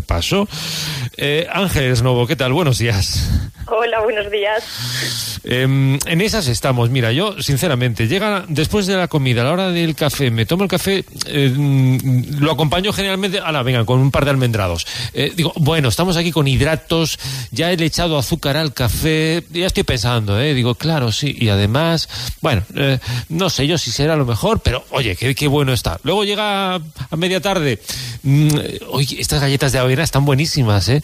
primer paso. Eh, Ángeles Novo, ¿qué tal? Buenos días. Hola, buenos días. Em, en esas estamos. Mira, yo, sinceramente, llega después de la comida, a la hora del café, me tomo el café, eh, mm, lo acompaño generalmente, ala, venga, con un par de almendrados. Eh, digo, bueno, estamos aquí con hidratos, ya he echado azúcar al café, ya estoy pensando, ¿eh? Digo, claro, sí, y además, bueno, eh, no sé yo si será lo mejor, pero oye, qué, qué bueno está. Luego llega a media tarde, mm, oye, estas galletas de avena están buenísimas, ¿eh?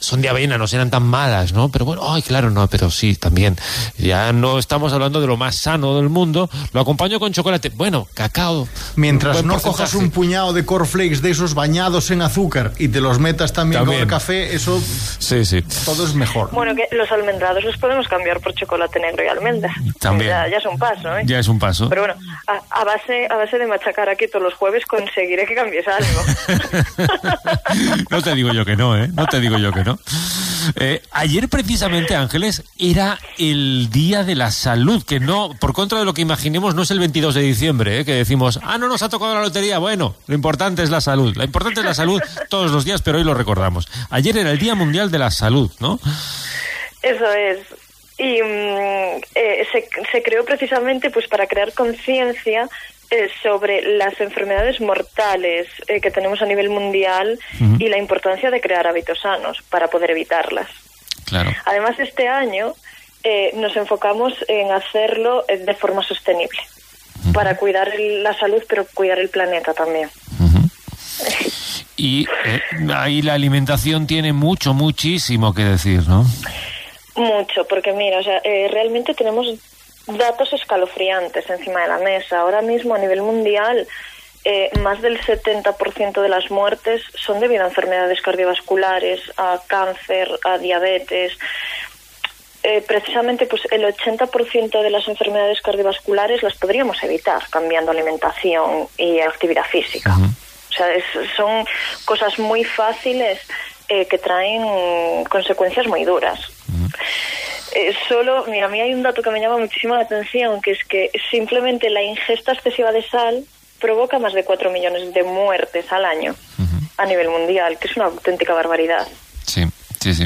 son de avena, no serán tan malas, ¿no? Pero bueno, ay, claro, no, pero sí, también. Ya no estamos hablando de lo más sano del mundo. Lo acompaño con chocolate. Bueno, cacao. Mientras no cojas un puñado de cornflakes de esos bañados en azúcar y te los metas también, también. con el café, eso sí, sí. todo es mejor. Bueno, que los almendrados los podemos cambiar por chocolate negro y almendra. También. Ya, ya es un paso, ¿eh? Ya es un paso. Pero bueno, a, a, base, a base de machacar aquí todos los jueves conseguiré que cambies algo. no te digo yo que no, ¿eh? No te digo yo que no. Eh, ayer precisamente, Ángeles, era el Día de la Salud, que no, por contra de lo que imaginemos, no es el 22 de diciembre, ¿eh? que decimos, ah, no nos ha tocado la lotería. Bueno, lo importante es la salud. La importante es la salud todos los días, pero hoy lo recordamos. Ayer era el Día Mundial de la Salud, ¿no? Eso es. Y mm, eh, se, se creó precisamente pues para crear conciencia eh, sobre las enfermedades mortales eh, que tenemos a nivel mundial uh -huh. y la importancia de crear hábitos sanos para poder evitarlas. Claro. Además, este año eh, nos enfocamos en hacerlo de forma sostenible, uh -huh. para cuidar la salud, pero cuidar el planeta también. y ahí la alimentación tiene mucho, muchísimo que decir, ¿no? Mucho, porque mira, o sea, realmente tenemos datos escalofriantes encima de la mesa. Ahora mismo a nivel mundial eh, más del 70% de las muertes son debido a enfermedades cardiovasculares, a cáncer, a diabetes. Eh, precisamente pues el 80% de las enfermedades cardiovasculares las podríamos evitar cambiando alimentación y actividad física. Uh -huh. O sea, es, son cosas muy fáciles eh, que traen consecuencias muy duras. Eh, solo, mira, a mí hay un dato que me llama muchísimo la atención, que es que simplemente la ingesta excesiva de sal provoca más de 4 millones de muertes al año uh -huh. a nivel mundial, que es una auténtica barbaridad. Sí, sí, sí.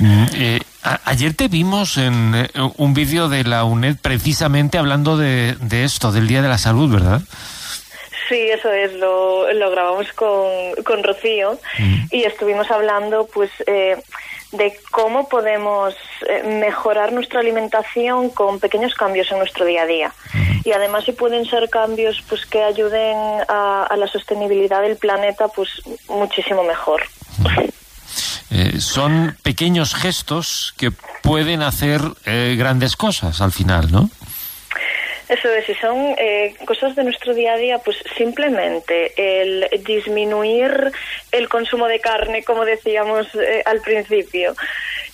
Mm, eh, a, ayer te vimos en eh, un vídeo de la UNED precisamente hablando de, de, esto, del Día de la Salud, ¿verdad? Sí, eso es, lo, lo grabamos con, con Rocío uh -huh. y estuvimos hablando, pues... Eh, de cómo podemos eh, mejorar nuestra alimentación con pequeños cambios en nuestro día a día. Y además si pueden ser cambios pues que ayuden a, a la sostenibilidad del planeta, pues muchísimo mejor. Eh, son pequeños gestos que pueden hacer eh, grandes cosas al final, ¿no? Eso es, si son eh, cosas de nuestro día a día, pues simplemente el disminuir el consumo de carne, como decíamos eh, al principio,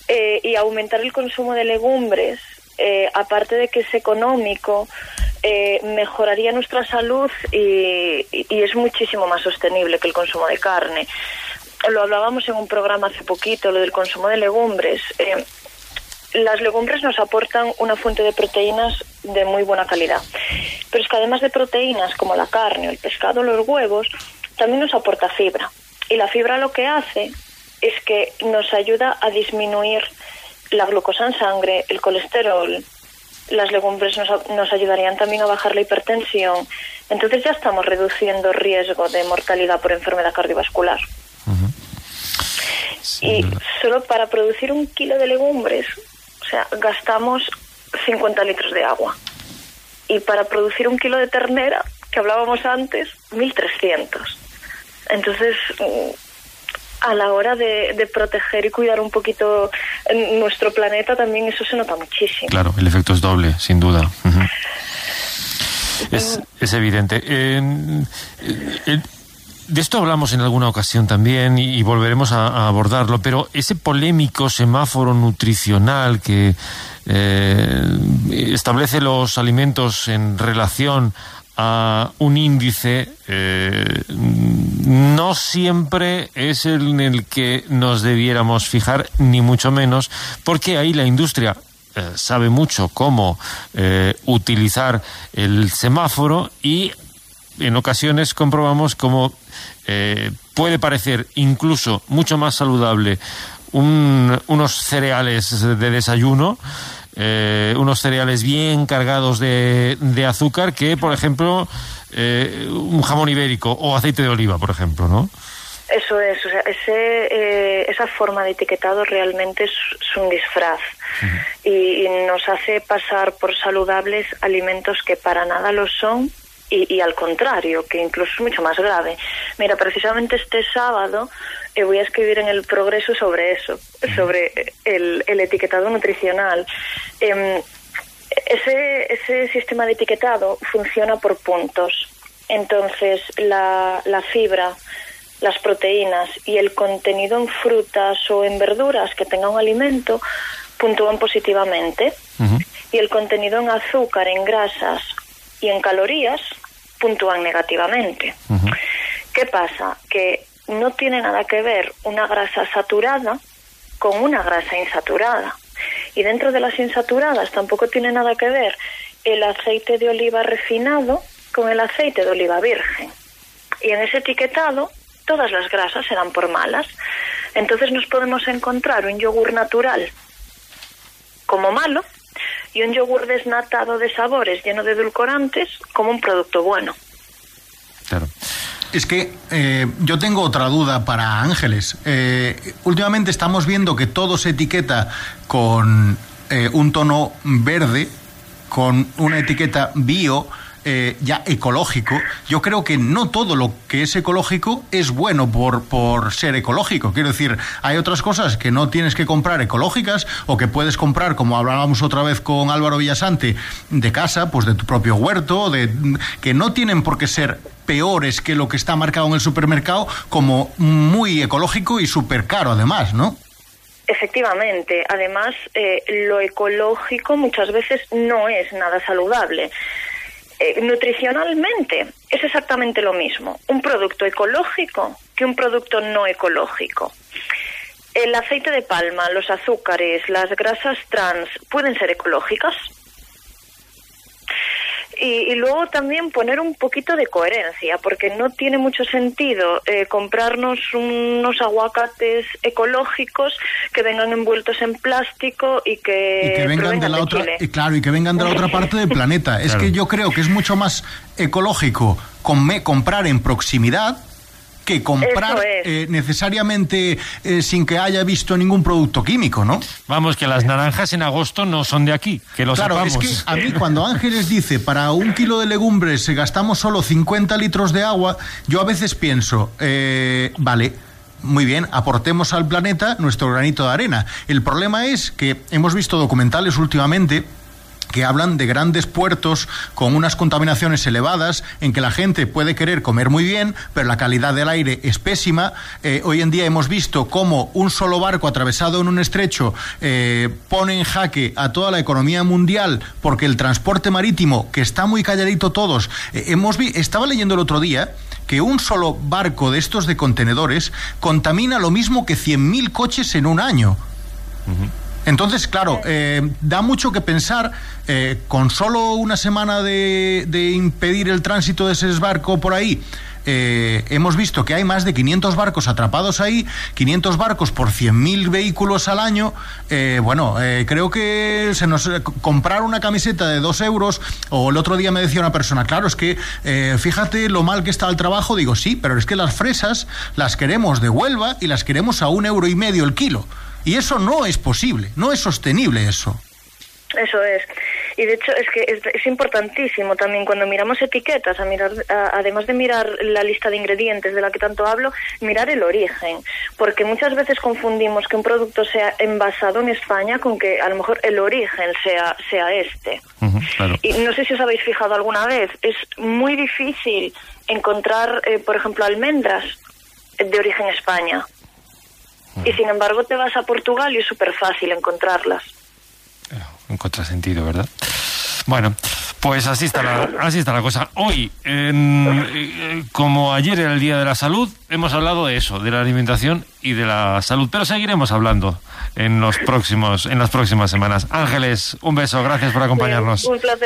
eh, y aumentar el consumo de legumbres, eh, aparte de que es económico, eh, mejoraría nuestra salud y, y, es muchísimo más sostenible que el consumo de carne. Lo hablábamos en un programa hace poquito, lo del consumo de legumbres. Eh, las legumbres nos aportan una fuente de proteínas de muy buena calidad. Pero es que además de proteínas como la carne, el pescado, los huevos, también nos aporta fibra. Y la fibra lo que hace es que nos ayuda a disminuir la glucosa en sangre, el colesterol. Las legumbres nos, nos ayudarían también a bajar la hipertensión. Entonces ya estamos reduciendo riesgo de mortalidad por enfermedad cardiovascular. Uh -huh. Y solo para producir un kilo de legumbres o sea, gastamos 50 litros de agua. Y para producir un kilo de ternera, que hablábamos antes, 1.300. Entonces, a la hora de, de, proteger y cuidar un poquito nuestro planeta, también eso se nota muchísimo. Claro, el efecto es doble, sin duda. Uh -huh. es, es, evidente. Eh, eh, de esto hablamos en alguna ocasión también y, volveremos a, abordarlo, pero ese polémico semáforo nutricional que eh, establece los alimentos en relación a un índice eh, no siempre es el en el que nos debiéramos fijar, ni mucho menos, porque ahí la industria eh, sabe mucho cómo utilizar el semáforo y en ocasiones comprobamos cómo eh, puede parecer incluso mucho más saludable unos cereales de desayuno, eh, unos cereales bien cargados de, de azúcar que, por ejemplo, eh, un jamón ibérico o aceite de oliva, por ejemplo, ¿no? Eso es, o sea, ese, eh, esa forma de etiquetado realmente es, un disfraz y, nos hace pasar por saludables alimentos que para nada lo son y, al contrario, que incluso es mucho más grave. Mira, precisamente este sábado eh, voy a escribir en el Progreso sobre eso, sobre el, etiquetado nutricional. Em, ese, ese sistema de etiquetado funciona por puntos. Entonces, la, la fibra, las proteínas y el contenido en frutas o en verduras que tenga un alimento puntúan positivamente. Y el contenido en azúcar, en grasas y en calorías puntúan negativamente. ¿Qué pasa? Que no tiene nada que ver una grasa saturada con una grasa insaturada. Y dentro de las insaturadas tampoco tiene nada que ver el aceite de oliva refinado con el aceite de oliva virgen. Y en ese etiquetado todas las grasas se dan por malas. Entonces nos podemos encontrar un yogur natural como malo y un yogur desnatado de sabores lleno de edulcorantes como un producto bueno. Claro. Es que eh, yo tengo otra duda para Ángeles. Eh, últimamente estamos viendo que todo se etiqueta con eh, un tono verde, con una etiqueta bio eh, ya ecológico, yo creo que no todo lo que es ecológico es bueno por, por ser ecológico. Quiero decir, hay otras cosas que no tienes que comprar ecológicas o que puedes comprar, como hablábamos otra vez con Álvaro Villasante, de casa, pues de tu propio huerto, de, que no tienen por qué ser peores que lo que está marcado en el supermercado, como muy ecológico y súper caro además, ¿no? Efectivamente, además eh, lo ecológico muchas veces no es nada saludable. Eh, nutricionalmente es exactamente lo mismo, un producto ecológico que un producto no ecológico. El aceite de palma, los azúcares, las grasas trans pueden ser ecológicas, y, luego también poner un poquito de coherencia, porque no tiene mucho sentido eh, comprarnos unos aguacates ecológicos que vengan envueltos en plástico y que, vengan de la otra, y claro, y que vengan de la otra parte del planeta. Es que yo creo que es mucho más ecológico comprar en proximidad que comprar eh, necesariamente eh, sin que haya visto ningún producto químico, ¿no? Vamos, que las naranjas en agosto no son de aquí, que lo claro, es que a mí cuando Ángeles dice para un kilo de legumbres gastamos solo 50 litros de agua, yo a veces pienso, eh, vale, muy bien, aportemos al planeta nuestro granito de arena. El problema es que hemos visto documentales últimamente que hablan de grandes puertos con unas contaminaciones elevadas, en que la gente puede querer comer muy bien, pero la calidad del aire es pésima. Eh, hoy en día hemos visto cómo un solo barco atravesado en un estrecho eh, pone en jaque a toda la economía mundial, porque el transporte marítimo, que está muy calladito todos, eh, hemos estaba leyendo el otro día que un solo barco de estos de contenedores contamina lo mismo que 100.000 coches en un año. Entonces, claro, eh, da mucho que pensar. Eh, con solo una semana de, impedir el tránsito de ese barco por ahí, eh, hemos visto que hay más de 500 barcos atrapados ahí, 500 barcos por 100.000 vehículos al año. bueno, creo que se nos comprar una camiseta de 2 euros, o el otro día me decía una persona, claro, es que fíjate lo mal que está el trabajo. Digo, sí, pero es que las fresas las queremos de Huelva y las queremos a un euro y medio el kilo. Y eso no es posible, no es sostenible eso. Eso es. Y de hecho es que es, importantísimo también cuando miramos etiquetas, a mirar, además de mirar la lista de ingredientes de la que tanto hablo, mirar el origen, porque muchas veces confundimos que un producto sea envasado en España con que a lo mejor el origen sea sea este. Y no sé si os habéis fijado alguna vez, es muy difícil encontrar, eh, por ejemplo, almendras de origen España. Y sin embargo te vas a Portugal y es súper fácil encontrarlas. Un contrasentido, ¿verdad? Bueno, pues así está la, así está la cosa. Hoy, eh, como ayer era el Día de la Salud, hemos hablado de eso, de la alimentación y de la salud, pero seguiremos hablando en los próximos, en las próximas semanas. Ángeles, un beso, gracias por acompañarnos. un placer.